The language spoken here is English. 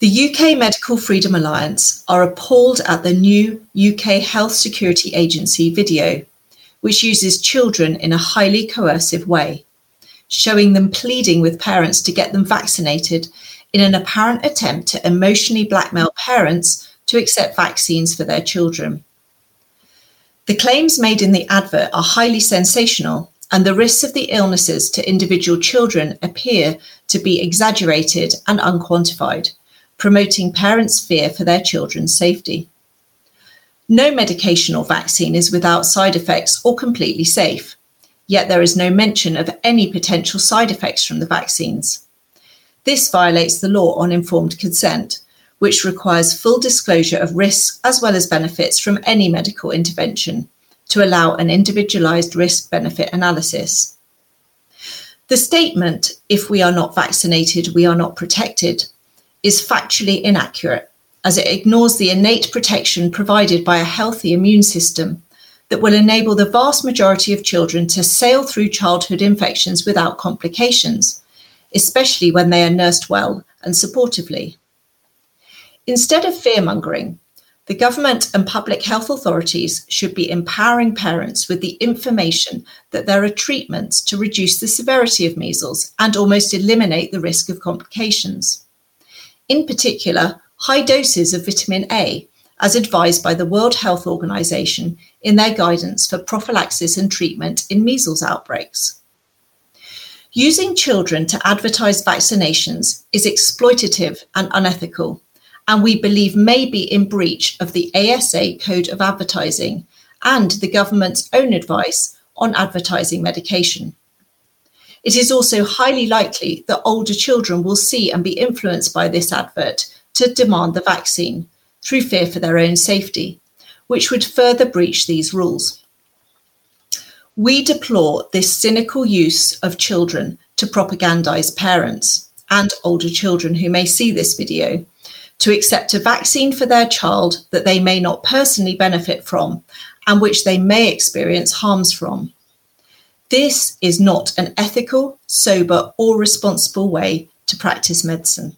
The UK Medical Freedom Alliance are appalled at the new UK Health Security Agency video, which uses children in a highly coercive way, showing them pleading with parents to get them vaccinated in an apparent attempt to emotionally blackmail parents to accept vaccines for their children. The claims made in the advert are highly sensational, and the risks of the illnesses to individual children appear to be exaggerated and unquantified promoting parents' fear for their children's safety. No medication or vaccine is without side effects or completely safe, yet there is no mention of any potential side effects from the vaccines. This violates the law on informed consent, which requires full disclosure of risks as well as benefits from any medical intervention to allow an individualized risk benefit analysis. The statement, if we are not vaccinated, we are not protected, is factually inaccurate, as it ignores the innate protection provided by a healthy immune system that will enable the vast majority of children to sail through childhood infections without complications, especially when they are nursed well and supportively. Instead of fear mongering, the government and public health authorities should be empowering parents with the information that there are treatments to reduce the severity of measles and almost eliminate the risk of complications in particular, high doses of vitamin A, as advised by the World Health Organization in their guidance for prophylaxis and treatment in measles outbreaks. Using children to advertise vaccinations is exploitative and unethical, and we believe may be in breach of the ASA Code of Advertising and the government's own advice on advertising medication. It is also highly likely that older children will see and be influenced by this advert to demand the vaccine through fear for their own safety, which would further breach these rules. We deplore this cynical use of children to propagandize parents and older children who may see this video to accept a vaccine for their child that they may not personally benefit from and which they may experience harms from. This is not an ethical, sober, or responsible way to practice medicine.